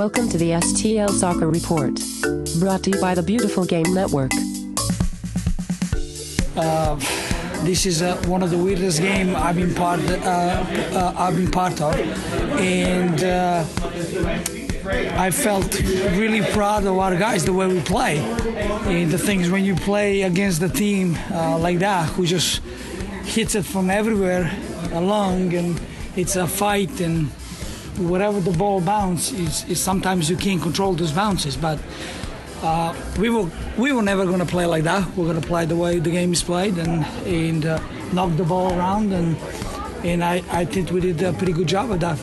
Welcome to the STL Soccer Report. Brought to you by the Beautiful Game Network. this is uh, one of the weirdest game I've been part uh, uh, I've been part of, and uh, I felt really proud of our guys the way we play. And the things when you play against the team uh, like that, who just hits it from everywhere along, and it's a fight and wherever the ball bounces, is, sometimes you can't control those bounces, but. Uh, we will we were never going to play like that. We're going to play the way the game is played and and uh, knock the ball around and and I, I think we did a pretty good job of that.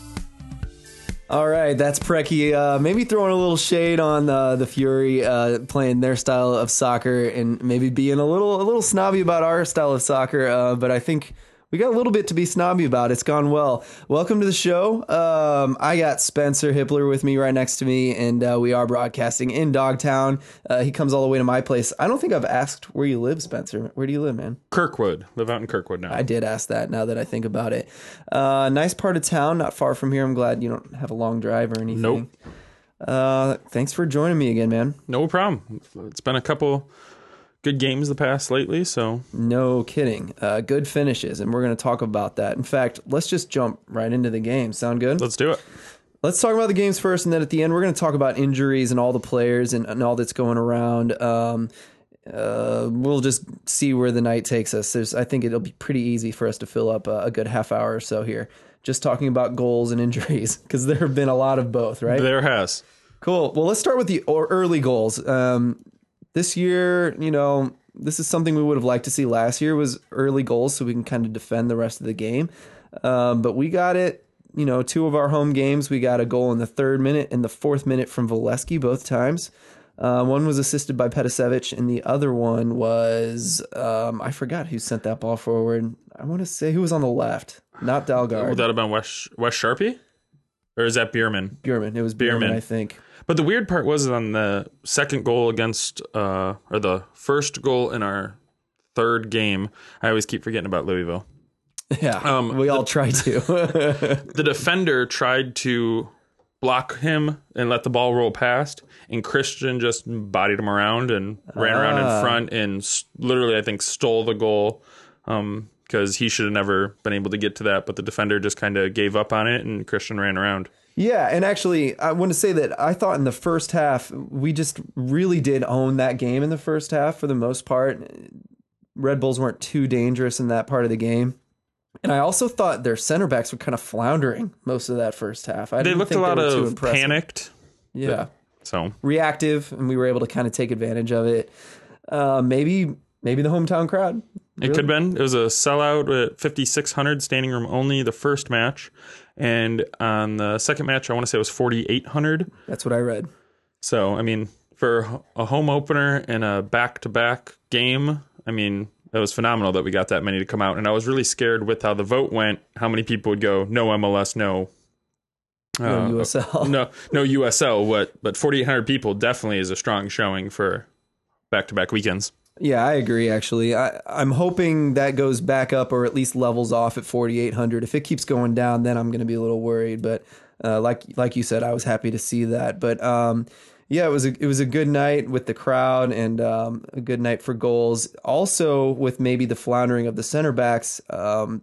All right, that's Preki. Uh, maybe throwing a little shade on uh, the Fury uh, playing their style of soccer, and maybe being a little a little snobby about our style of soccer. Uh, but I think we got a little bit to be snobby about. It's gone well. Welcome to the show. Um, I got Spencer Hippler with me right next to me, and uh, we are broadcasting in Dogtown. Uh, he comes all the way to my place. I don't think I've asked where you live, Spencer. Where do you live, man? Kirkwood. Live out in Kirkwood now. I did ask that now that I think about it. Uh, nice part of town, not far from here. I'm glad you don't have a long drive or anything. Nope. Uh, thanks for joining me again, man. no problem. It's been a couple good games the past lately, so No kidding. Uh, good finishes, and we're going to talk about that. In fact, let's just jump right into the game. Sound good? let's do it. Let's talk about the games first, and then at the end, we're going to talk about injuries and all the players and, and all that's going around. Um, uh, we'll just see where the night takes us. There's, I think it'll be pretty easy for us to fill up a, a good half hour or so here, just talking about goals and injuries, because there have been a lot of both, right? There has. Cool. Well, let's start with the early goals. Um, this year, you know, this is something we would have liked to see last year was early goals, so we can kind of defend the rest of the game. Um, but we got it. You know, two of our home games, we got a goal in the third minute and the fourth minute from Volesky both times. Uh, one was assisted by Petosevic, and the other one was um, I forgot who sent that ball forward. I want to say who was on the left, not Dalgaard. Would that have been West West Charpie? Or is that Bierman? Bierman. It was Bierman, Bierman. I think. But the weird part was on the second goal against uh or the first goal in our third game. I always keep forgetting about Louisville. Yeah, Um, we all try to. The defender tried to block him and let the ball roll past, and Christian just bodied him around and ran around in front and literally, I think, stole the goal. Um, because he should have never been able to get to that, but the defender just kind of gave up on it, and Christian ran around. Yeah, and actually, I want to say that I thought in the first half we just really did own that game in the first half for the most part. Red Bulls weren't too dangerous in that part of the game. And I also thought their center backs were kind of floundering most of that first half. I They didn't looked think a lot they were too of panicked, Yeah, so reactive, and we were able to kind of take advantage of it. Uh, maybe, maybe the hometown crowd. It could have been. It was a sellout at 5,600 standing room only the first match. And on the second match, I want to say it was 4,800. That's what I read. So, I mean, for a home opener and a back to back game, I mean, it was phenomenal that we got that many to come out. And I was really scared with how the vote went, how many people would go, no MLS, no. No uh, USL. no, no USL. What, but 4,800 people definitely is a strong showing for back to back weekends. Yeah, I agree. Actually, I, I'm hoping that goes back up or at least levels off at 4,800. If it keeps going down, then I'm going to be a little worried. But uh, like like you said, I was happy to see that. But um, yeah, it was a, it was a good night with the crowd and um, a good night for goals. Also, with maybe the floundering of the center backs, um,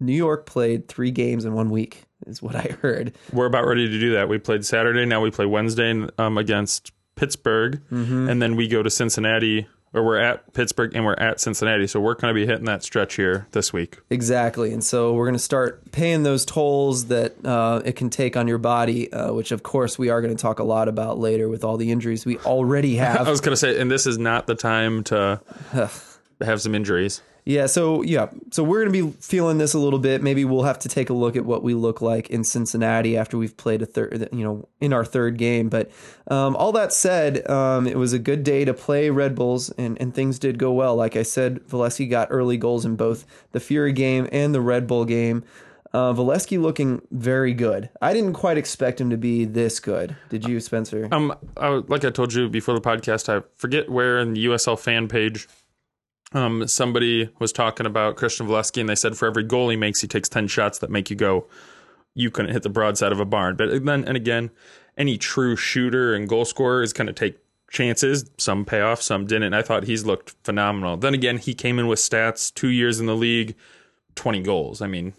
New York played three games in one week, is what I heard. we're about ready to do that. We played Saturday. Now we play Wednesday um, against Pittsburgh, Mm-hmm. and then we go to Cincinnati, or we're at Pittsburgh and we're at Cincinnati. So we're going to be hitting that stretch here this week. Exactly. And so we're going to start paying those tolls that uh, it can take on your body, uh, which, of course, we are going to talk a lot about later with all the injuries we already have. I was going to say, and this is not the time to have some injuries. Yeah. So, yeah. So we're to be feeling this a little bit. Maybe we'll have to take a look at what we look like in Cincinnati after we've played a third, you know, in our third game. But um, all that said, um, it was a good day to play Red Bulls, and, and things did go well. Like I said, Volesky got early goals in both the Fury game and the Red Bull game. Uh, Volesky looking very good. I didn't quite expect him to be this good. Did you, Spencer? Um, I, like I told you before the podcast, I forget where in the USL fan page, um, somebody was talking about Christian Volesky, and they said for every goal he makes, he takes ten shots that make you go, you couldn't hit the broadside of a barn. But then and again, any true shooter and goal scorer is going to take chances. Some pay off, some didn't. I thought he's looked phenomenal. Then again, he came in with stats two years in the league, 20 goals. I mean,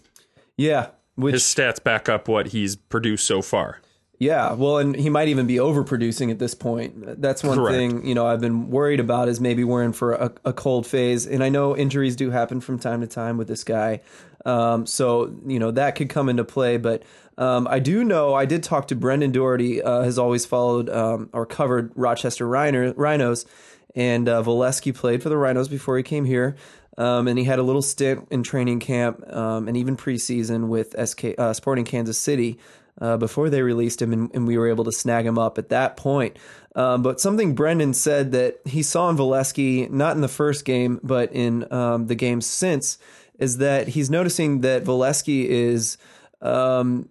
Yeah, which his stats back up what he's produced so far. Yeah, well, and he might even be overproducing at this point. That's one Correct. thing you know I've been worried about is maybe we're in for a, a cold phase, and I know injuries do happen from time to time with this guy, um, so you know that could come into play. But um, I do know I did talk to Brendan Doherty, uh, has always followed um, or covered Rochester Rhino, Rhinos, and uh, Volesky played for the Rhinos before he came here. Um, and he had a little stint in training camp um, and even preseason with SK uh, Sporting Kansas City uh, before they released him, and, and we were able to snag him up at that point. Um, but something Brendan said that he saw in Volesky, not in the first game, but in um, the games since, is that he's noticing that Volesky is um,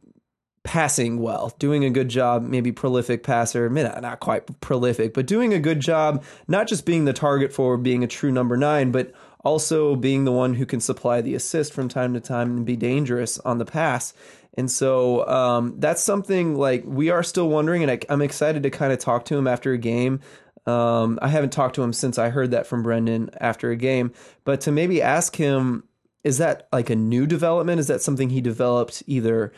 passing well, doing a good job, maybe prolific passer, not, not quite prolific, but doing a good job, not just being the target for being a true number nine, but also being the one who can supply the assist from time to time and be dangerous on the pass. And so um, that's something like we are still wondering, and I, I'm excited to kind of talk to him after a game. Um, I haven't talked to him since I heard that from Brendan after a game, but to maybe ask him, is that like a new development? Is that something he developed either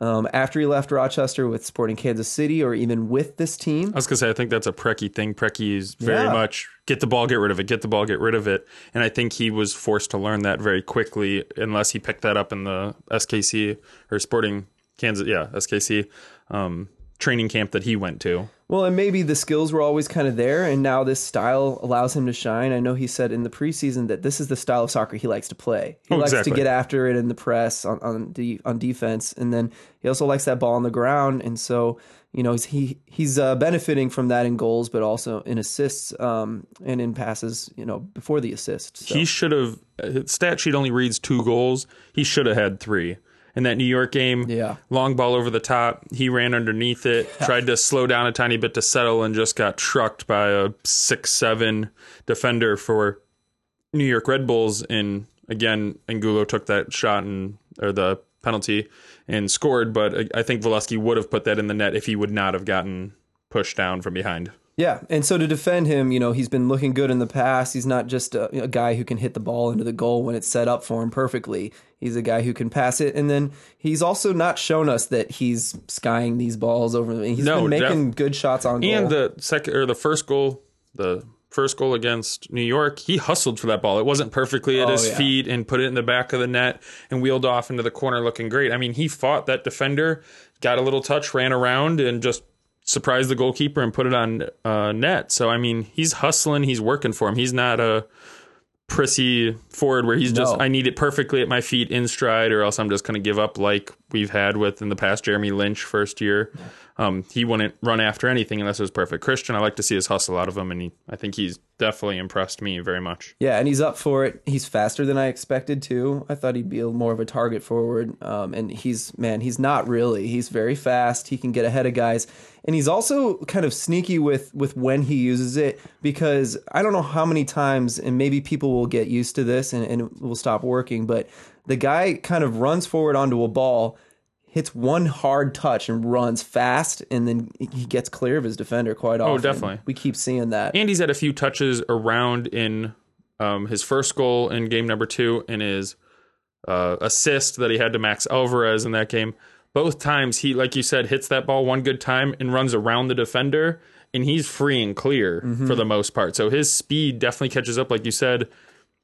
um, after he left Rochester with Sporting Kansas City or even with this team? I was gonna say I think that's a Preki thing. Preki is very Yeah. much get the ball, get rid of it, get the ball, get rid of it, and I think he was forced to learn that very quickly, unless he picked that up in the SKC or Sporting Kansas, yeah, SKC um, training camp that he went to. Well, and maybe the skills were always kind of there, and now this style allows him to shine. I know he said in the preseason that this is the style of soccer he likes to play. He Oh, likes exactly. to get after it in the press on on, de- on defense, and then he also likes that ball on the ground. And so, you know, he's he he's uh, benefiting from that in goals, but also in assists um, and in passes. You know, before the assists. So. He should have stat sheet only reads two goals. He should have had three. In that New York game, Yeah. long ball over the top. He ran underneath it, tried to slow down a tiny bit to settle, and just got trucked by a six seven defender for New York Red Bulls. And again, Angulo took that shot and or the penalty and scored. But I- I think Volesky would have put that in the net if he would not have gotten pushed down from behind. Yeah, and so to defend him, you know, he's been looking good in the past. He's not just a, a guy who can hit the ball into the goal when it's set up for him perfectly. He's a guy who can pass it, and then he's also not shown us that he's skying these balls over. He's No, been making def- good shots on goal. And the second or the first goal, the first goal against New York, he hustled for that ball. It wasn't perfectly at Oh, his yeah. feet and put it in the back of the net and wheeled off into the corner looking great. I mean, he fought that defender, got a little touch, ran around and just surprised the goalkeeper and put it on uh, net. So I mean, he's hustling, he's working for him. He's not a prissy forward where he's just No. I need it perfectly at my feet in stride or else I'm just going to give up like we've had with in the past Jeremy Lynch first year. Um, he wouldn't run after anything unless it was perfect. Christian, I like to see his hustle out of him and he, I think he's definitely impressed me very much. Yeah, and he's up for it. He's faster than I expected too. I thought he'd be more of a target forward, um, and he's man, he's not really. He's very fast. He can get ahead of guys, and he's also kind of sneaky with with when he uses it because I don't know how many times, and maybe people will get used to this and, and it will stop working. But the guy kind of runs forward onto a ball. Hits one hard touch and runs fast, and then he gets clear of his defender quite often. Oh, definitely. We keep seeing that. And he's had a few touches around in um, his first goal in game number two and his uh, assist that he had to Max Alvarez in that game. Both times he, like you said, hits that ball one good time and runs around the defender, and he's free and clear for the most part. So his speed definitely catches up. Like you said,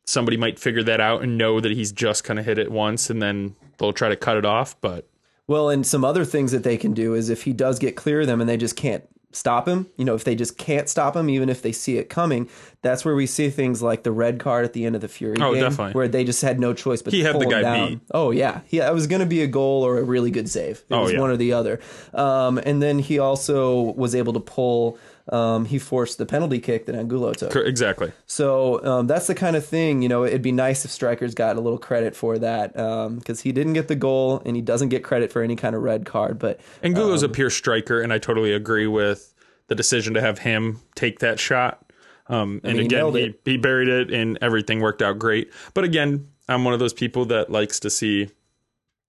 somebody might figure that out and know that he's just going to hit it once, and then they'll try to cut it off. But Well, and some other things that they can do is if he does get clear of them and they just can't stop him, you know, if they just can't stop him, even if they see it coming, that's where we see things like the red card at the end of the Fury Oh, game, definitely. where they just had no choice but He to had the pull him guy down. beat. Oh yeah, yeah, it was going to be a goal or a really good save. It Oh, was yeah. one or the other. Um, and then he also was able to pull. Um, he forced the penalty kick that Angulo took. exactly. So um, that's the kind of thing, you know, it'd be nice if strikers got a little credit for that because he didn't get the goal and he doesn't get credit for any kind of red card. But Angulo's a pure striker, and I totally agree with the decision to have him take that shot. Um, and mean, again, nailed he, he buried it, and everything worked out great. But again, I'm one of those people that likes to see,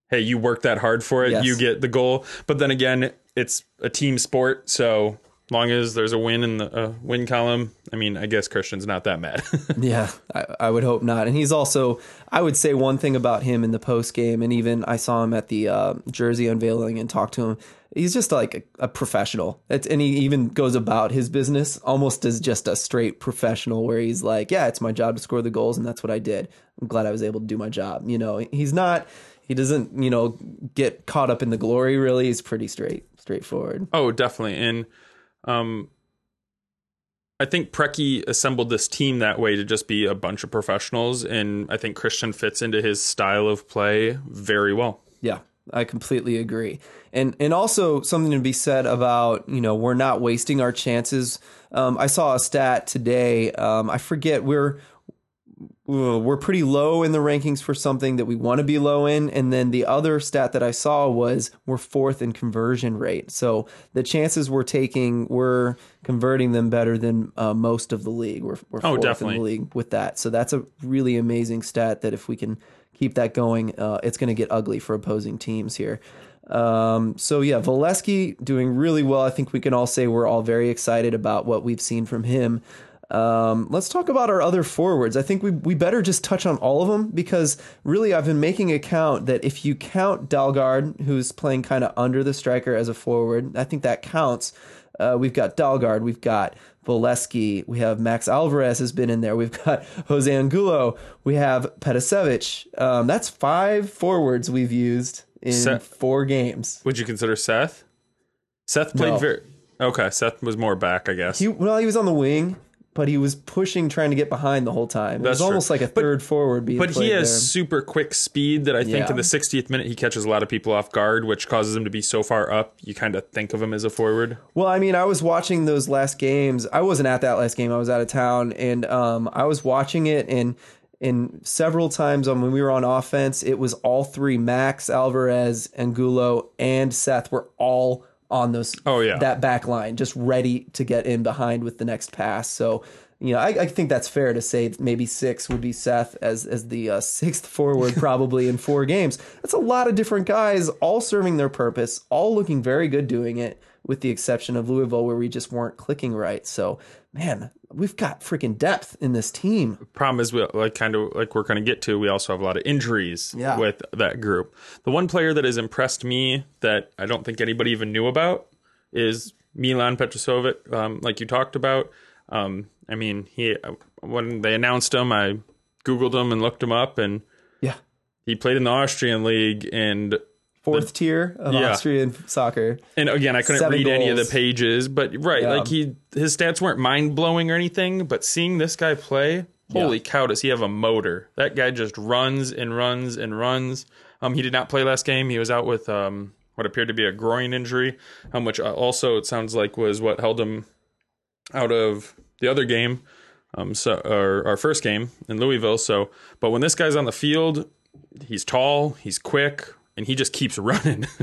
hey, you work that hard for it, Yes. you get the goal. But then again, it's a team sport, so long as there's a win in the uh, win column, I mean, I guess Christian's not that mad. Yeah, I, I would hope not. And he's also, I would say one thing about him in the post game, and even I saw him at the uh, jersey unveiling and talked to him. He's just like a, a professional, it's, and he even goes about his business almost as just a straight professional, where he's like, "Yeah, it's my job to score the goals, and that's what I did. I'm glad I was able to do my job." You know, he's not, he doesn't, you know, get caught up in the glory. Really, he's pretty straight, straightforward. oh, definitely. And um, I think Preki assembled this team that way to just be a bunch of professionals, and I think Christian fits into his style of play very well. Yeah, I completely agree. And and also something to be said about you know we're not wasting our chances. Um, I saw a stat today. Um, I forget we're we're pretty low in the rankings for something that we want to be low in. And then the other stat that I saw was we're fourth in conversion rate. So the chances we're taking, we're converting them better than uh, most of the league. We're, we're fourth definitely. in the league with that. So that's a really amazing stat that if we can keep that going, uh, it's going to get ugly for opposing teams here. Um, so yeah, Volesky doing really well. I think we can all say we're all very excited about what we've seen from him. Um, let's talk about our other forwards. I think we we better just touch on all of them because really I've been making a count that if you count Dalgaard, who's playing kind of under the striker as a forward, I think that counts. Uh, we've got Dalgaard, we've got Volesky, we have Max Alvarez has been in there, we've got Jose Angulo, we have Petosevic. Um, that's five forwards we've used in Se- four games. Would you consider Seth? Seth played No. very okay. Seth was more back, I guess. He well, he was on the wing, but he was pushing, trying to get behind the whole time. It That's was true. almost like a But- third forward being but he has there. super quick speed that I think Yeah. in the 60th minute he catches a lot of people off guard, which causes him to be so far up. You kind of think of him as a forward. Well, I mean, I was watching those last games. I wasn't at that last game. I was out of town, and um, I was watching it, and and several times on when we were on offense, it was all three: Max, Alvarez, Angulo, and Seth were all on those. Oh, yeah. that back line, just ready to get in behind with the next pass. So. You know, I, I think that's fair to say. Maybe six would be Seth as as the uh, sixth forward, probably in four games. That's a lot of different guys, all serving their purpose, all looking very good doing it with the exception of Louisville, where we just weren't clicking right. So, man, we've got freaking depth in this team. Problem is, we like kind of like we're going to get to. We also have a lot of injuries Yeah. with that group. The one player that has impressed me that I don't think anybody even knew about is Milan Petosevic, um, like you talked about. Um, I mean, he when they announced him, I googled him and looked him up, and Yeah. he played in the Austrian league. And Fourth tier of Yeah. Austrian soccer. and again, I couldn't Seven read any of the pages, but right, Yeah. like he his stats weren't mind blowing or anything. But seeing this guy play, holy cow, does he have a motor? That guy just runs and runs and runs. Um, he did not play last game. He was out with um what appeared to be a groin injury, um, which uh, also it sounds like was what held him out of the other game, um, so our, our first game in Louisville. So, but when this guy's on the field, he's tall, he's quick, and he just keeps running.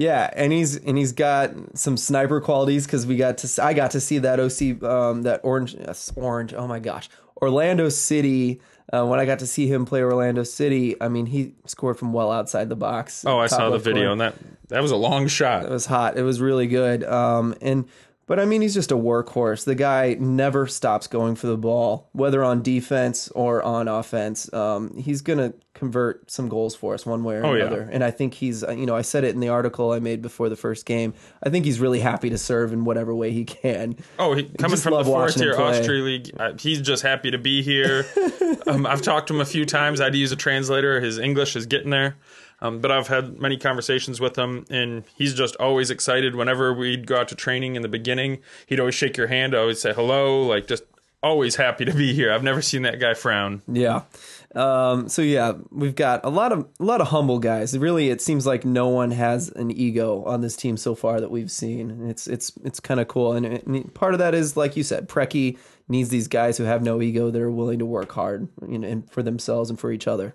Yeah, and he's and he's got some sniper qualities because we got to I got to see that OC um, that orange yes, orange oh my gosh Orlando City uh, when I got to see him play Orlando City I mean he scored from well outside the box oh, I saw the video, corner. and that that was a long shot. It was hot. It was really good. Um, and but I mean, he's just a workhorse. The guy never stops going for the ball, whether on defense or on offense. Um, he's gonna convert some goals for us one way or Oh, yeah. another. And I think he's, uh, you know, I said it in the article I made before the first game. I think he's really happy to serve in whatever way he can. Oh, he, coming from the fourth tier. Austria League, uh, he's just happy to be here. um, I've talked to him a few times. I had to use a translator. His English is getting there. Um, but I've had many conversations with him, and he's just always excited. Whenever we'd go out to training in the beginning, he'd always shake your hand, always say hello, like just always happy to be here. I've never seen that guy frown. Yeah. Um, so yeah, we've got a lot of a lot of humble guys. Really, it seems like no one has an ego on this team so far that we've seen. It's it's it's kind of cool, and, and part of that is like you said, Preki needs these guys who have no ego that are willing to work hard, you know, and for themselves and for each other.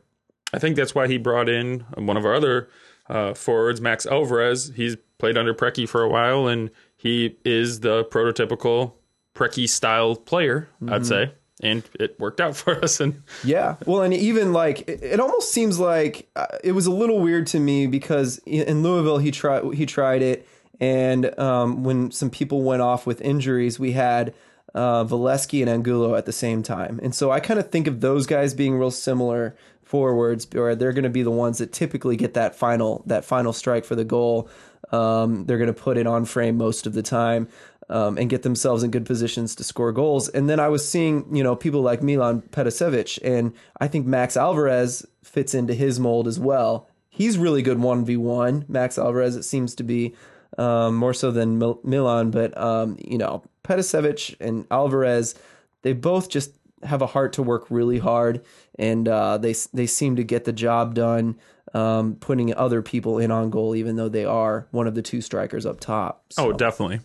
I think that's why he brought in one of our other uh, forwards, Max Alvarez. He's played under Preki for a while, and he is the prototypical Preki style player, I'd say. And it worked out for us. And Yeah. Well, and even like it, it almost seems like uh, it was a little weird to me because in Louisville he tried he tried it And um, when some people went off with injuries, we had uh, Volesky and Angulo at the same time. And so I kind of think of those guys being real similar forwards, or they're going to be the ones that typically get that final that final strike for the goal. Um, they're going to put it on frame most of the time um, and get themselves in good positions to score goals. And then I was seeing, you know, people like Milan Petosevic, and I think Max Alvarez fits into his mold as well. He's really good one v one. Max Alvarez, it seems to be um, more so than Mil- Milan, but um, you know, Petosevic and Alvarez, they both just have a heart to work really hard, and uh, they they seem to get the job done, um, putting other people in on goal, even though they are one of the two strikers up top. Oh, definitely.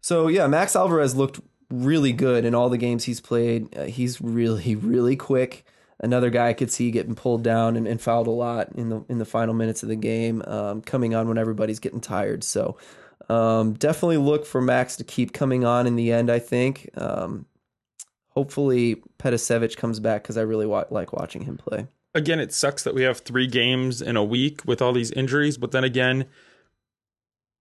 so yeah, Max Alvarez looked really good in all the games he's played. Uh, he's really, really quick. Another guy I could see getting pulled down and, and fouled a lot in the in the final minutes of the game, um, coming on when everybody's getting tired. So um, definitely look for Max to keep coming on in the end. I think. Um, hopefully, Petosevic comes back because I really wa- like watching him play. again, it sucks that we have three games in a week with all these injuries. But then again,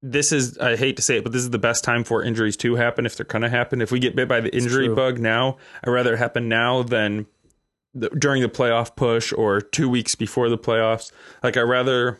this is I hate to say it, but this is the best time for injuries to happen if they're going to happen. If we get bit by the injury bug now, I'd rather it happen now than the, during the playoff push or two weeks before the playoffs. Like I'd rather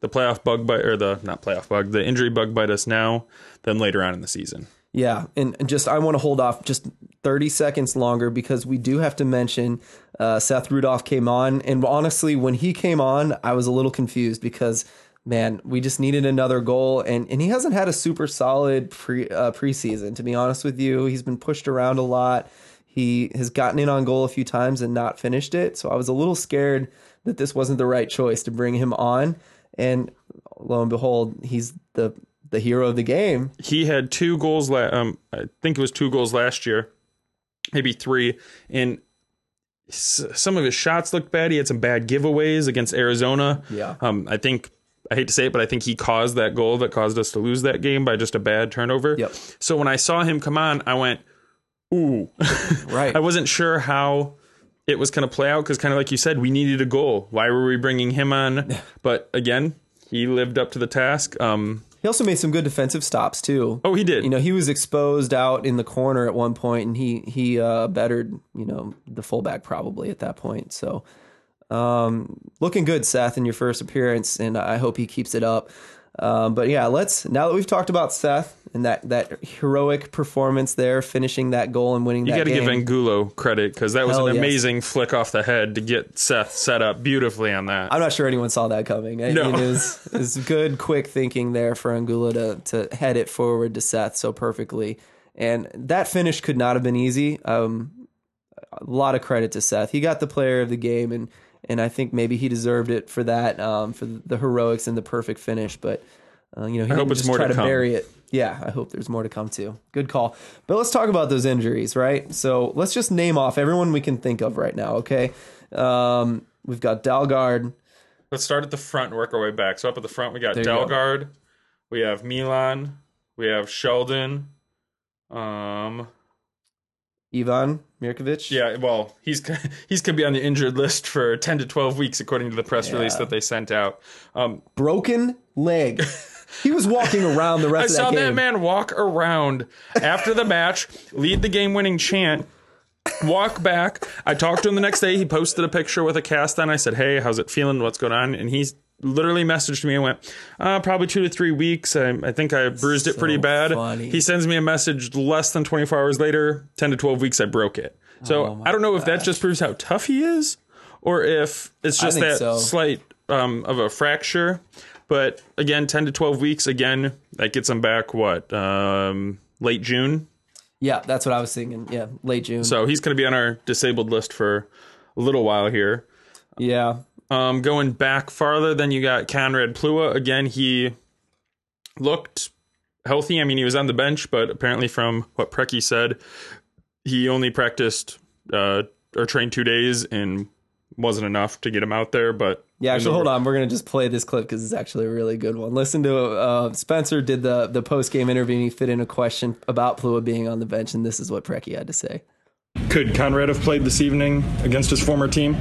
the playoff bug bite or the not playoff bug, the injury bug bite us now than later on in the season. Yeah, and and just I want to hold off just 30 seconds longer because we do have to mention uh, Seth Rudolph came on, and honestly, when he came on, I was a little confused because man, we just needed another goal, and and he hasn't had a super solid pre uh, preseason. To be honest with you, he's been pushed around a lot. He has gotten in on goal a few times and not finished it, so I was a little scared that this wasn't the right choice to bring him on. And lo and behold, he's the the hero of the game. he had two goals. La- um, I think it was two goals last year, maybe three. And s- some of his shots looked bad. He had some bad giveaways against Arizona. Yeah. Um, I think I hate to say it, but I think he caused that goal that caused us to lose that game by just a bad turnover. Yep. So when I saw him come on, I went, "Ooh!" Right. I wasn't sure how it was going to play out because, kind of like you said, we needed a goal. Why were we bringing him on? But again, he lived up to the task. Um, He also made some good defensive stops too. oh, he did. You know, he was exposed out in the corner at one point, and he he uh, bettered you know the fullback probably at that point. So, um, looking good, Seth, in your first appearance, and I hope he keeps it up. Um, but yeah, let's now that we've talked about Seth and that that heroic performance there, finishing that goal and winning You got to give. Angulo credit because that was Hell an yes. amazing flick off the head to get Seth set up beautifully on that. I'm not sure anyone saw that coming. I No. mean, it was, it was good, quick thinking there for Angulo to, to head it forward to Seth so perfectly. And that finish could not have been easy. Um, a lot of credit to Seth. He got the player of the game, and, and I think maybe he deserved it for that, um, for the heroics and the perfect finish. But, uh, you know, he I hope it's just more try to to bury it. Yeah, I hope there's more to come too. Good call. But let's talk about those injuries, right? So let's just name off everyone we can think of right now, okay? Um, we've got Dalgaard, Let's start at the front and work our way back. So up at the front, we got There you go. We have Milan, we have Sheldon. Um, Ivan Mirkovic. yeah, well, he's he's gonna be on the injured list for ten to twelve weeks, according to the press release that they sent out. Um, Broken leg. he was walking around the I rest of saw that man walk around after the match, lead the game-winning chant, walk back. I talked to him the next day. He posted a picture with a cast on. I said, "Hey, how's it feeling? What's going on?" And he's literally messaged me and went, uh, "Probably two to three weeks. I, I think I bruised it pretty bad." funny. He sends me a message less than 24 hours later. 10 to 12 weeks, I broke it. So Oh I don't know if that just proves how tough he is, or if it's just that so. slight um, of a fracture. But again, 10 to 12 weeks, again, that gets him back, what, um, late June? Yeah, that's what I was thinking. Yeah, late June. So he's going to be on our disabled list for a little while here. yeah, Um, going back farther, then you got Konrad Plewa. Again, he looked healthy. I mean, he was on the bench, but apparently, from what Preki said, he only practiced uh, or trained two days and wasn't enough to get him out there. But yeah. in Actually, hold on. We're gonna just play this clip because it's actually a really good one. Listen to uh, Spencer did the the post game interview. and He fit in a question about Plua being on the bench, and this is what Preki had to say. Could Konrad have played this evening against his former team?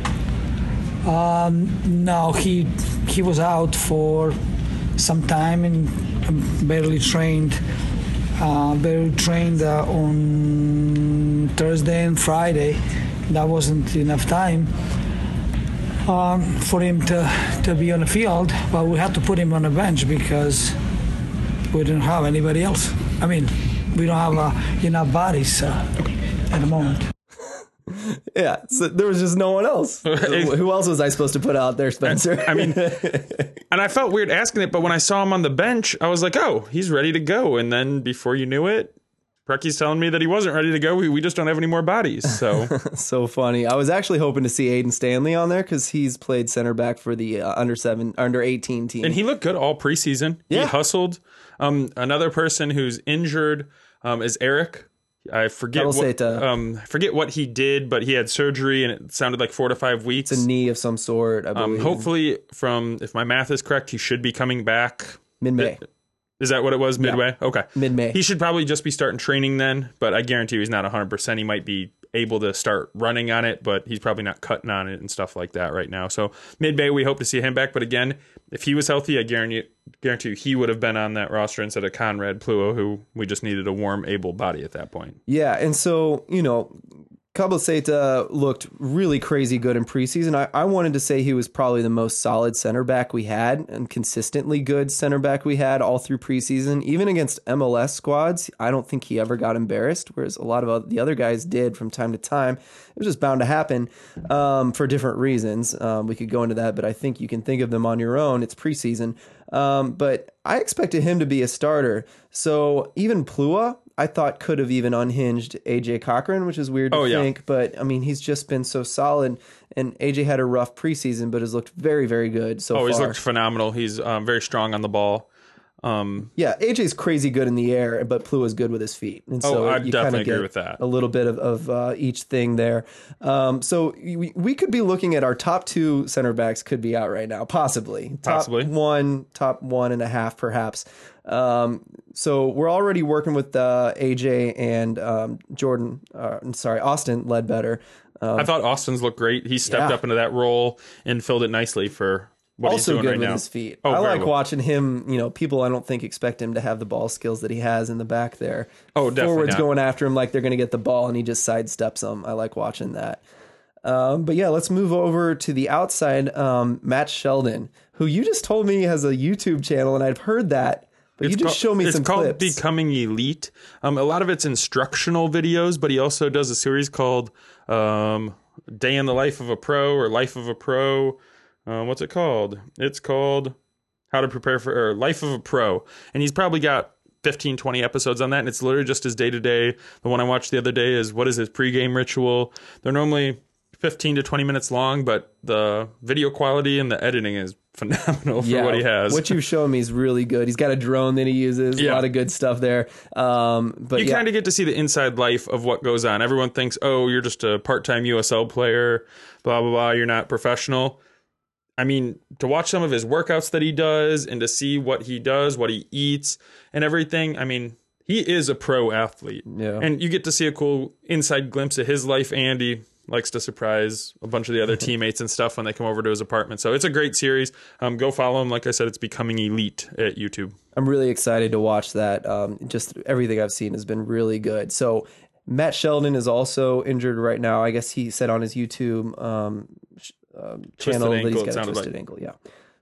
No, he he was out for some time and barely trained. Uh, barely trained uh, on Thursday and Friday. That wasn't enough time um, for him to, to be on the field, but we had to put him on the bench because we didn't have anybody else. I mean, we don't have uh, enough bodies uh, at the moment. Yeah, so there was just no one else. Who else was I supposed to put out there, Spencer? I mean, and I felt weird asking it, but when I saw him on the bench, I was like, oh, he's ready to go. And then before you knew it, Preki's telling me that he wasn't ready to go. We, we just don't have any more bodies. So so funny. I was actually hoping to see Aiden Stanley on there because he's played center back for the uh, under seven, under eighteen team. and he looked good all preseason. Yeah. He hustled. Um, another person who's injured um, is Eric. I forget what um, forget what he did, but he had surgery and it sounded like four to five weeks. a knee of some sort. I um, hopefully, from if my math is correct, he should be coming back. mid May. Is that what it was? Midway. Okay. Mid-May. He should probably just be starting training then, but I guarantee you he's not 100%. He might be able to start running on it, but he's probably not cutting on it and stuff like that right now. So mid-May, we hope to see him back. But again, if he was healthy, I guarantee guarantee you he would have been on that roster instead of Konrad Plewa, who we just needed a warm, able body at that point. Yeah, and so you know, Cabeceta looked really crazy good in preseason. I, I wanted to say he was probably the most solid center back we had and consistently good center back we had all through preseason. Even against MLS squads, I don't think he ever got embarrassed, whereas a lot of the other guys did from time to time. It was just bound to happen um, for different reasons. Um, we could go into that, but I think you can think of them on your own. It's preseason. Um, but I expected him to be a starter. So even Plewa, I thought could have even unhinged AJ Cochran, which is weird to Oh, yeah. think, but I mean, he's just been so solid. And AJ had a rough preseason, but has looked very, very good so Oh, far. he's looked phenomenal. He's um, very strong on the ball. Um, yeah, AJ's crazy good in the air, but Plewa's good with his feet. And so Oh, I you definitely kinda agree get with that. A little bit of, of uh, each thing there. Um, so we, we could be looking at our top two center backs could be out right now, possibly. Top Possibly. one, top one and a half, perhaps. Um, so we're already working with uh, AJ and um, Jordan. Uh, I'm sorry, Austin Ledbetter. Um, I thought Austin's looked great. He stepped Yeah. up into that role and filled it nicely for what also good right with now. his feet. Oh, I like well. watching him. You know, people I don't think expect him to have the ball skills that he has in the back there. Oh, definitely Forwards not. going after him like they're going to get the ball, and he just sidesteps them. I like watching that. Um, but yeah, let's move over to the outside. Um, Matt Sheldon, who you just told me has a YouTube channel, and I've heard that, but you just called- show me it's some called clips. Becoming Elite. Um, a lot of it's instructional videos, but he also does a series called um, Day in the Life of a Pro or Life of a Pro. Um, what's it called? It's called How to Prepare for or Life of a Pro. And he's probably got 15, 20 episodes on that. And it's literally just his day to day. The one I watched the other day is what is his pregame ritual? They're normally 15 to 20 minutes long, but the video quality and the editing is phenomenal for what he has. What you've shown me is really good. He's got a drone that he uses. yeah. A lot of good stuff there. Um, but you yeah, kind of get to see the inside life of what goes on. Everyone thinks, oh, you're just a part time USL player, blah, blah, blah. You're not professional. I mean, to watch some of his workouts that he does and to see what he does, what he eats, and everything, I mean, he is a pro athlete. Yeah. And you get to see a cool inside glimpse of his life. Andy likes to surprise a bunch of the other teammates and stuff when they come over to his apartment. So it's a great series. Um, go follow him. Like I said, it's becoming elite at YouTube. I'm really excited to watch that. Um, just everything I've seen has been really good. So Matt Sheldon is also injured right now. I guess he said on his YouTube um, um, channel that ankle, he's it got a twisted like. ankle. Yeah.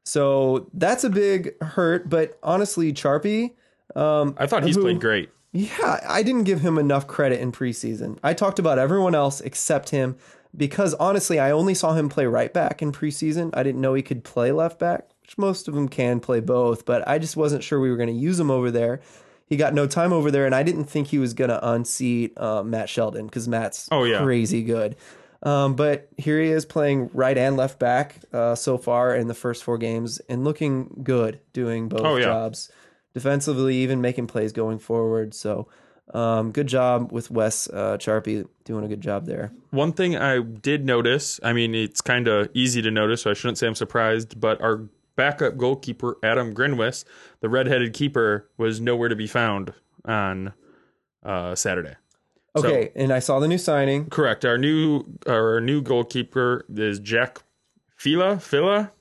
So that's a big hurt. But honestly, Charpie, um, I thought he's who- played great. yeah, I didn't give him enough credit in preseason. I talked about everyone else except him because honestly, I only saw him play right back in preseason. I didn't know he could play left back, which most of them can play both, but I just wasn't sure we were going to use him over there. He got no time over there, and I didn't think he was going to unseat uh, Matt Sheldon because Matt's Oh, yeah. crazy good. Um, but here he is playing right and left back uh, so far in the first four games and looking good, doing both Oh, yeah. jobs defensively, even making plays going forward. So, um, good job with Wes uh, Charpie doing a good job there. One thing I did notice, I mean, it's kind of easy to notice, so I shouldn't say I'm surprised, but our backup goalkeeper, Adam Grinwis, the redheaded keeper, was nowhere to be found on uh, Saturday. So- Okay, and I saw the new signing. Correct. Our new our new goalkeeper is Jack Fila. Fila.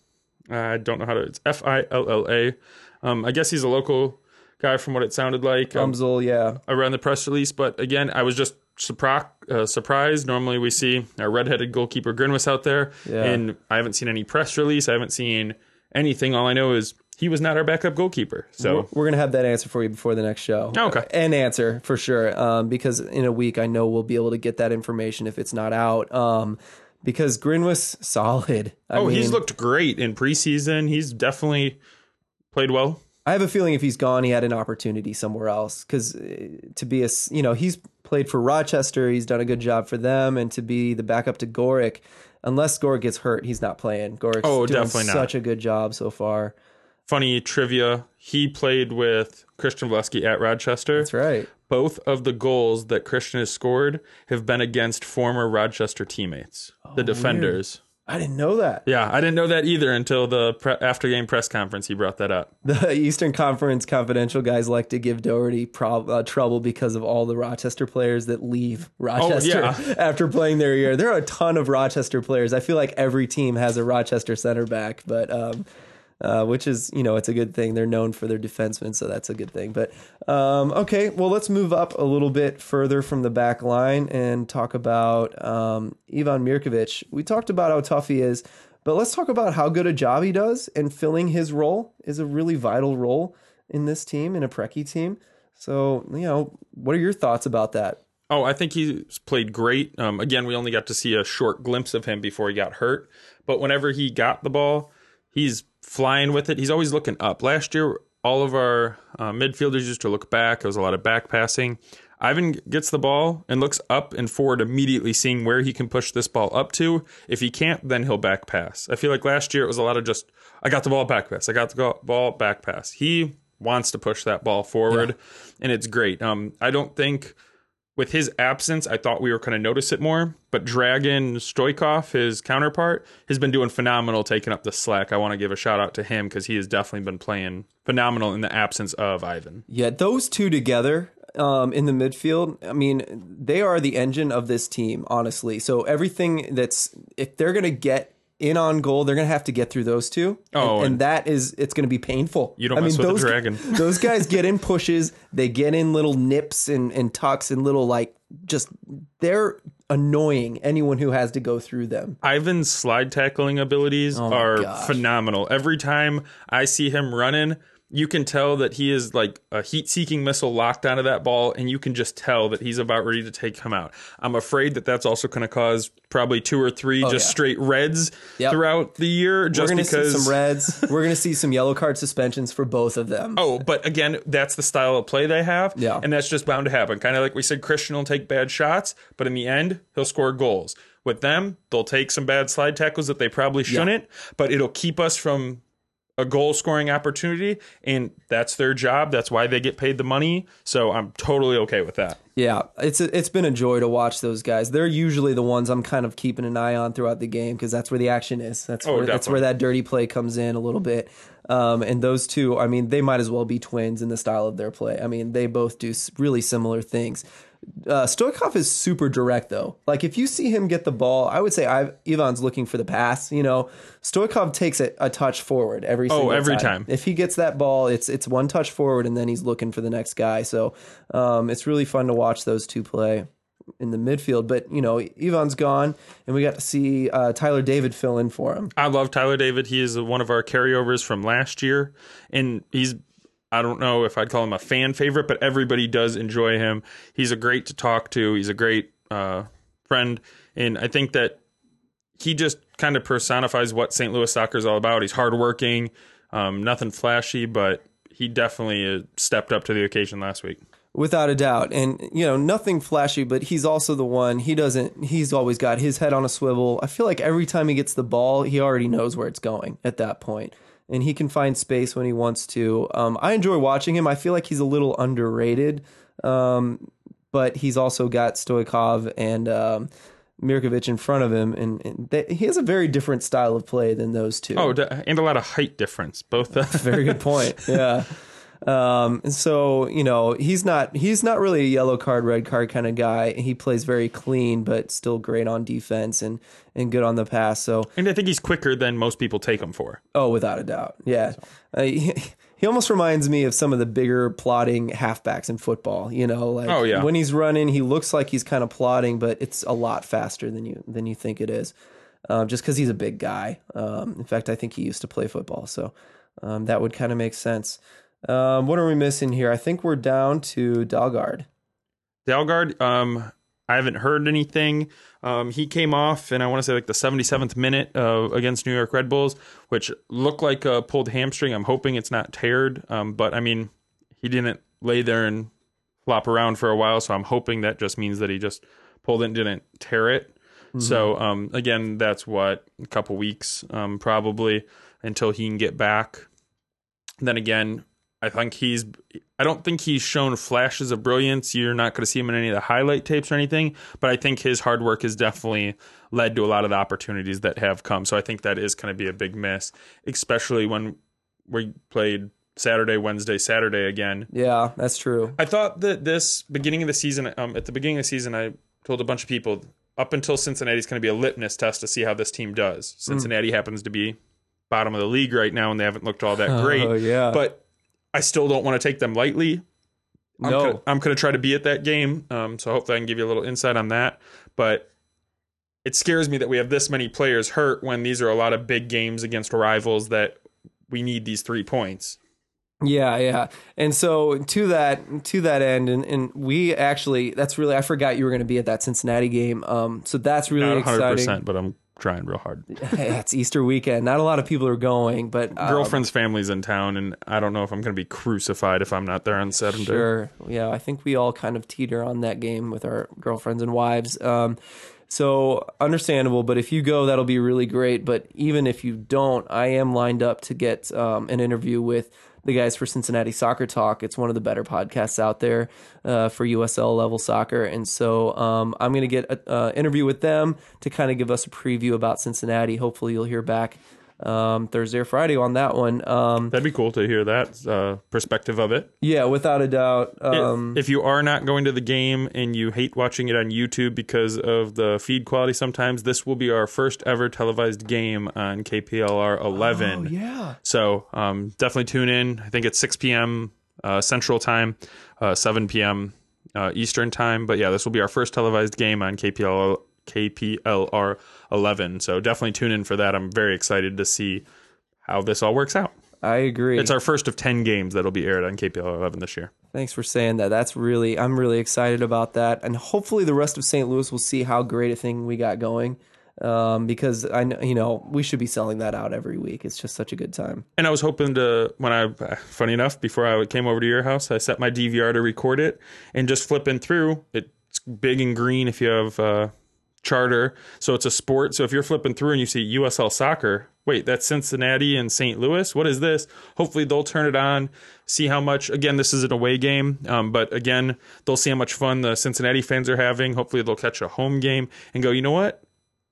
I don't know how to. It's F I L L A. Um, I guess he's a local guy from what it sounded like. Um, Umzel, yeah. I read the press release, but again, I was just surpri- uh, surprised. Normally, we see our redheaded goalkeeper Grinwis out there, Yeah. and I haven't seen any press release. I haven't seen anything. All I know is he was not our backup goalkeeper. So We're gonna have that answer for you before the next show. Oh, Okay. an answer for sure. Um, because in a week, I know we'll be able to get that information if it's not out. Um, because Grin was solid. I oh, he's looked great in preseason. He's definitely played well. I have a feeling if he's gone, he had an opportunity somewhere else. Because to be a, you know, he's played for Rochester. He's done a good job for them, and to be the backup to Gorick, unless Gorick gets hurt, he's not playing. Gorick's Oh, doing definitely not. such a good job so far. Funny trivia: he played with Christian Volesky at Rochester. That's right. Both of the goals that Christian has scored have been against former Rochester teammates, Oh, the defenders. I didn't know that. Yeah, I didn't know that either until the pre- after game press conference. He brought that up. The Eastern Conference confidential guys like to give Doherty prob- uh, trouble because of all the Rochester players that leave Rochester Oh, yeah. after playing their year. There are a ton of Rochester players. I feel like every team has a Rochester center back, but um, uh, which is you know it's a good thing. They're known for their defensemen, so that's a good thing. But um, okay, well let's move up a little bit further from the back line and talk about um, Ivan Mirkovic. We talked about how tough he is. But let's talk about how good a job he does, and filling his role is a really vital role in this team, in a Preki team. So, you know, what are your thoughts about that? Oh, I think he's played great. Um, again, we only got to see a short glimpse of him before he got hurt. But whenever he got the ball, he's flying with it. He's always looking up. Last year, all of our uh, midfielders used to look back. There was a lot of back passing. Ivan gets the ball and looks up and forward immediately, seeing where he can push this ball up to. If he can't, then he'll back pass. I feel like last year it was a lot of just, I got the ball, back pass. I got the ball, back pass. He wants to push that ball forward, and it's great. Um, I don't think with his absence, I thought we were going to notice it more. But Dragan Stojkov, his counterpart, has been doing phenomenal taking up the slack. I want to give a shout out to him because he has definitely been playing phenomenal in the absence of Ivan. Yeah, those two together um, in the midfield, I mean, they are the engine of this team, honestly. So everything that's, if they're going to get in on goal, they're going to have to get through those two. Oh, and, and and- that is, it's going to be painful. You don't I mess with the those, dragon. those guys get in pushes, they get in little nips and, and tucks and little, like, just, they're annoying anyone who has to go through them. Ivan's slide tackling abilities Oh are gosh. phenomenal. Every time I see him running, you can tell that he is like a heat seeking missile locked onto that ball, and you can just tell that he's about ready to take him out. I'm afraid that that's also going to cause probably two or three oh, just Oh, yeah. straight reds Yep. throughout the year, just We're going to because. see some reds. We're going to see some yellow card suspensions for both of them. Oh, but again, that's the style of play they have. Yeah. And that's just bound to happen. Kind of like we said, Christian will take bad shots, but in the end, he'll score goals. With them, they'll take some bad slide tackles that they probably shouldn't, but it'll keep us from a goal scoring opportunity. And that's their job. That's why they get paid the money. So I'm totally okay with that. Yeah, it's a, it's been a joy to watch those guys. They're usually the ones I'm kind of keeping an eye on throughout the game because that's where the action is. That's Oh, where that's where that dirty play comes in a little bit. Um, and those two, I mean, they might as well be twins in the style of their play. I mean, they both do really similar things. Uh, Stojkov is super direct though. Like if you see him get the ball, I would say I, Ivan's looking for the pass. You know, Stojkov takes a, a touch forward every Oh, every time. time. If he gets that ball, it's it's one touch forward and then he's looking for the next guy. So um, it's really fun to watch those two play in the midfield. But you know, Ivan's gone, and we got to see uh, Tyler David fill in for him. I love Tyler David. He is one of our carryovers from last year, and he's I don't know if I'd call him a fan favorite, but everybody does enjoy him. He's a great to talk to. He's a great uh, friend, and I think that he just kind of personifies what St. Louis soccer is all about. He's hardworking, um, nothing flashy, but he definitely uh, stepped up to the occasion last week. Without a doubt. And, you know, nothing flashy, but he's also the one, he doesn't, he's always got his head on a swivel. I feel like every time he gets the ball, he already knows where it's going at that point. And he can find space when he wants to. Um, I enjoy watching him. I feel like he's a little underrated, um, but he's also got Stojkov and um, Mirkovic in front of him. And, and they, he has a very different style of play than those two. Oh, and a lot of height difference. Both. Uh, Very good point. Yeah. Um, and so you know he's not he's not really a yellow card red card kind of guy. He plays very clean, but still great on defense and and good on the pass. So and I think he's quicker than most people take him for. oh, without a doubt, yeah. Uh, he, he almost reminds me of some of the bigger plotting halfbacks in football. You know, like Oh, yeah. when he's running, he looks like he's kind of plotting, but it's a lot faster than you than you think it is. Um, just because he's a big guy. Um, in fact, I think he used to play football, so um, that would kind of make sense. Um, what are we missing here? I think we're down to Dalgaard. Dalgaard, um, I haven't heard anything. Um, he came off, and I want to say like the 77th minute uh, against New York Red Bulls, which looked like a pulled hamstring. I'm hoping it's not teared, um, but I mean, he didn't lay there and flop around for a while, so I'm hoping that just means that he just pulled it and didn't tear it. So um, again, that's what a couple weeks um, probably until he can get back. Then again, I think he's. I don't think he's shown flashes of brilliance. You're not going to see him in any of the highlight tapes or anything. But I think his hard work has definitely led to a lot of the opportunities that have come. So I think that is going to be a big miss, especially when we played Saturday, Wednesday, Saturday again. Yeah, that's true. I thought that this beginning of the season, um, at the beginning of the season, I told a bunch of people up until Cincinnati's going to be a litmus test to see how this team does. Cincinnati happens to be bottom of the league right now, and they haven't looked all that great. Oh, yeah. But I still don't want to take them lightly. I'm No. gonna, I'm going to try to be at that game. Um, so hopefully I can give you a little insight on that. But it scares me that we have this many players hurt when these are a lot of big games against rivals that we need these three points. Yeah, yeah. And so to that to that end, and, and we actually that's really I forgot you were going to be at that Cincinnati game. Um, so that's really Not 100%, exciting. but I'm trying real hard. Hey, it's Easter weekend. Not a lot of people are going, but uh, girlfriend's family's in town, and I don't know if I'm going to be crucified if I'm not there on Saturday. Sure. Yeah, I think we all kind of teeter on that game with our girlfriends and wives. Um, so understandable, but if you go, that'll be really great. But even if you don't, I am lined up to get um, an interview with the guys for Cincinnati Soccer Talk. It's one of the better podcasts out there uh, for USL level soccer, and so um, I'm going to get an uh, interview with them to kind of give us a preview about Cincinnati. Hopefully, you'll hear back um, Thursday or Friday on that one. Um, That'd be cool to hear that uh, perspective of it. yeah, without a doubt. Um, if you are not going to the game and you hate watching it on YouTube because of the feed quality, sometimes this will be our first ever televised game on KPLR 11. Oh, yeah. So um, definitely tune in. I think it's 6 p.m. Uh, Central Time, uh, 7 p.m. Uh, Eastern Time. But yeah, this will be our first televised game on KPL, KPLR 11. So definitely tune in for that. I'm very excited to see how this all works out. I agree. It's our first of 10 games that'll be aired on KPLR 11 this year. Thanks for saying that. That's really, I'm really excited about that. And hopefully the rest of St. Louis will see how great a thing we got going. Um, because I know, you know, we should be selling that out every week. It's just such a good time. And I was hoping to, when I, funny enough, before I came over to your house, I set my DVR to record it and just flipping through. It's big and green if you have uh, charter. So it's a sport. So if you're flipping through and you see USL soccer, wait, that's Cincinnati and St. Louis? What is this? Hopefully they'll turn it on, see how much, again, this is an away game, um, but again, they'll see how much fun the Cincinnati fans are having. Hopefully they'll catch a home game and go, you know what?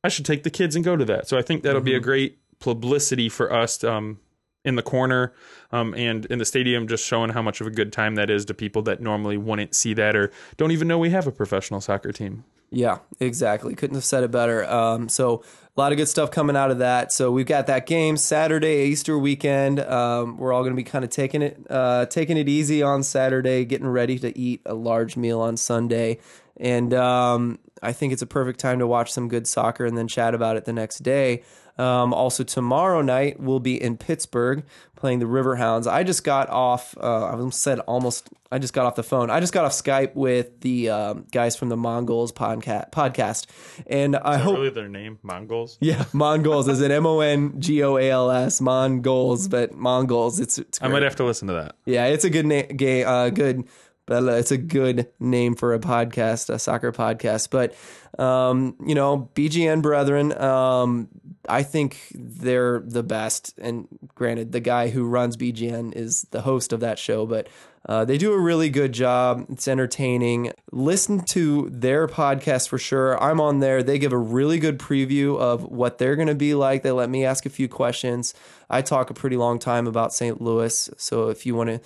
I should take the kids and go to that. So I think that'll be a great publicity for us um, in the corner um, and in the stadium, just showing how much of a good time that is to people that normally wouldn't see that or don't even know we have a professional soccer team. Yeah, exactly. Couldn't have said it better. Um, so a lot of good stuff coming out of that. So we've got that game Saturday, Easter weekend. Um, we're all going to be kind of taking it, uh, taking it easy on Saturday, getting ready to eat a large meal on Sunday, and um, I think it's a perfect time to watch some good soccer and then chat about it the next day. Um, also, tomorrow night we'll be in Pittsburgh playing the Riverhounds. I just got off. Uh, I said almost. I just got off the phone. I just got off Skype with the um, guys from the Mongols podca- podcast, and I hope. really their name, Mongols? Yeah, Mongols is it M O N G O A L S Mongols, but Mongols. It's, it's I might have to listen to that. yeah, it's a good name. Gay, uh, good. Uh, it's a good name for a podcast, a soccer podcast. But um, you know, BGN Brethren, um, I think they're the best. And granted, the guy who runs BGN is the host of that show, but uh, they do a really good job. It's entertaining. Listen to their podcast for sure. I'm on there. They give a really good preview of what they're going to be like. They let me ask a few questions. I talk a pretty long time about St. Louis. So if you want to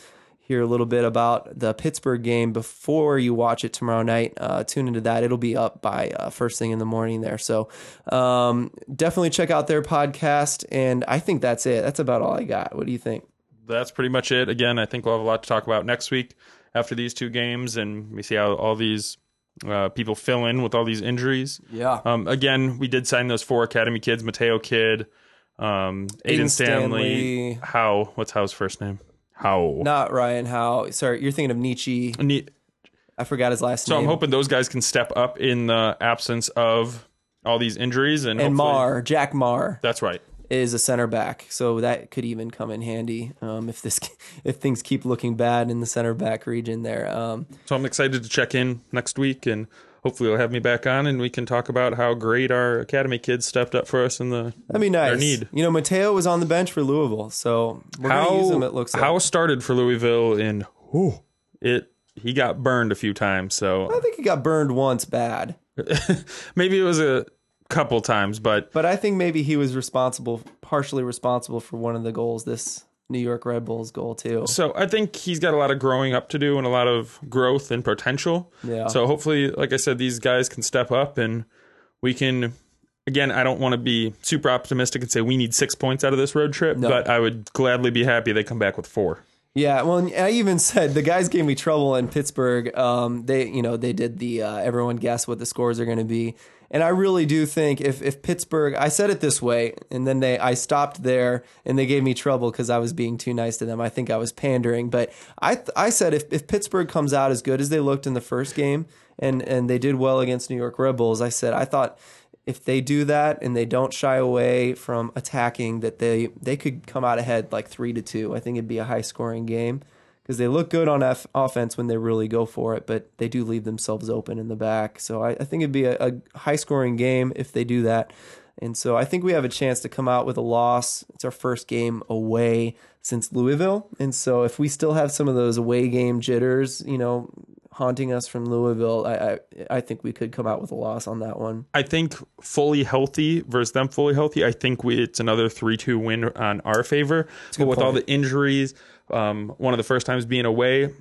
hear a little bit about the Pittsburgh game before you watch it tomorrow night, uh, tune into that. It'll be up by uh, first thing in the morning there. So um, definitely check out their podcast. And I think that's it. That's about all I got. What do you think? that's pretty much it. Again, I think we'll have a lot to talk about next week after these two games, and we see how all these uh, people fill in with all these injuries. Yeah. Um, again, we did sign those four academy kids: Mateo Kidd, um, Aiden, Aiden Stanley, Stanley. How? What's How's first name? How? Not Ryan Howe. Sorry, you're thinking of Nietzsche. Ne- I forgot his last So name. I'm hoping those guys can step up in the absence of all these injuries, and and Mar Jack Mar. That's right. is a center back, so that could even come in handy um, if this if things keep looking bad in the center back region there. Um, So I'm excited to check in next week, and hopefully you'll have me back on, and we can talk about how great our academy kids stepped up for us in the that'd be nice. Our need. You know, Mateo was on the bench for Louisville, so we're how gonna use him. It looks like. how started for Louisville in whew, it. He got burned a few times, so I think he got burned once bad, maybe it was a couple times, but but I think maybe he was responsible, partially responsible for one of the goals. This New York Red Bulls goal too. So I think he's got a lot of growing up to do and a lot of growth and potential. Yeah. So hopefully, like I said, these guys can step up and we can. Again, I don't want to be super optimistic and say we need six points out of this road trip, but I would gladly be happy they come back with four. Yeah, well, I even said the guys gave me trouble in Pittsburgh. Um, they, you know, they did the uh, everyone guess what the scores are going to be, and I really do think if if Pittsburgh, I said it this way, and then they, I stopped there, and they gave me trouble because I was being too nice to them. I think I was pandering, but I, I said if if Pittsburgh comes out as good as they looked in the first game, and and they did well against New York Red Bulls, I said I thought if they do that and they don't shy away from attacking, that they they could come out ahead like three to two. I think it'd be a high scoring game because they look good on F- offense when they really go for it, but they do leave themselves open in the back. So I, I think it'd be a, a high scoring game if they do that. And so I think we have a chance to come out with a loss. It's our first game away since Louisville. And so if we still have some of those away game jitters, you know, haunting us from Louisville, I, I I think we could come out with a loss on that one. I think fully healthy versus them fully healthy. I think we, it's another three-two win on our favor. But with all the injuries, um, one of the first times being away,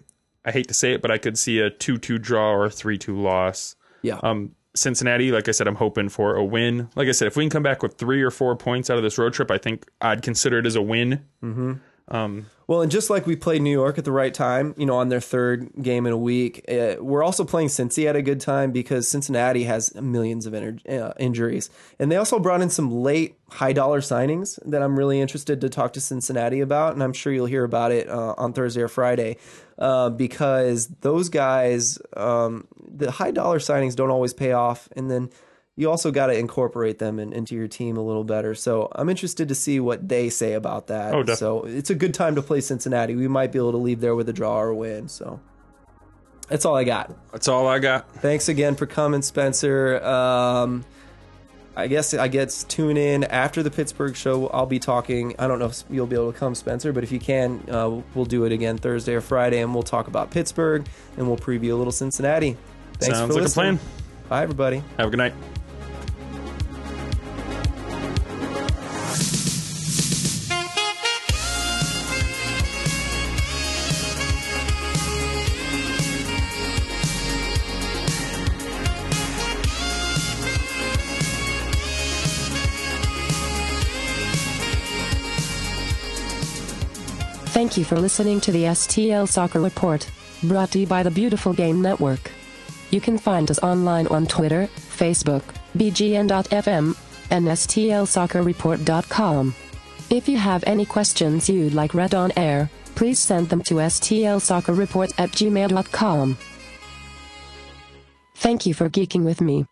I hate to say it, but I could see a two-two draw or a three-two loss. Yeah. Um, Cincinnati, like I said, I'm hoping for a win. Like I said, if we can come back with three or four points out of this road trip, I think I'd consider it as a win. Well, and just like we played New York at the right time, you know, on their third game in a week, uh, we're also playing Cincy at a good time because Cincinnati has millions of uh, injuries, and they also brought in some late high dollar signings that I'm really interested to talk to Cincinnati about, and I'm sure you'll hear about it uh, on Thursday or Friday, uh, because those guys, um, the high dollar signings don't always pay off, and then you also got to incorporate them in, into your team a little better. So I'm interested to see what they say about that. Oh, definitely. so it's a good time to play Cincinnati. We might be able to leave there with a draw or a win. So that's all I got. That's all I got. Thanks again for coming, Spencer. Um, I guess I guess tune in after the Pittsburgh show. I'll be talking. I don't know if you'll be able to come, Spencer, but if you can, uh, we'll do it again Thursday or Friday, and we'll talk about Pittsburgh and we'll preview a little Cincinnati. Thanks Sounds for like a listening. plan. Bye, everybody. Have a good night. Thank you for listening to the STL Soccer Report, brought to you by the Beautiful Game Network. You can find us online on Twitter, Facebook, bgn.fm, and stlsoccerreport.com. If you have any questions you'd like read on air, please send them to stlsoccerreport at gmail.com. Thank you for geeking with me.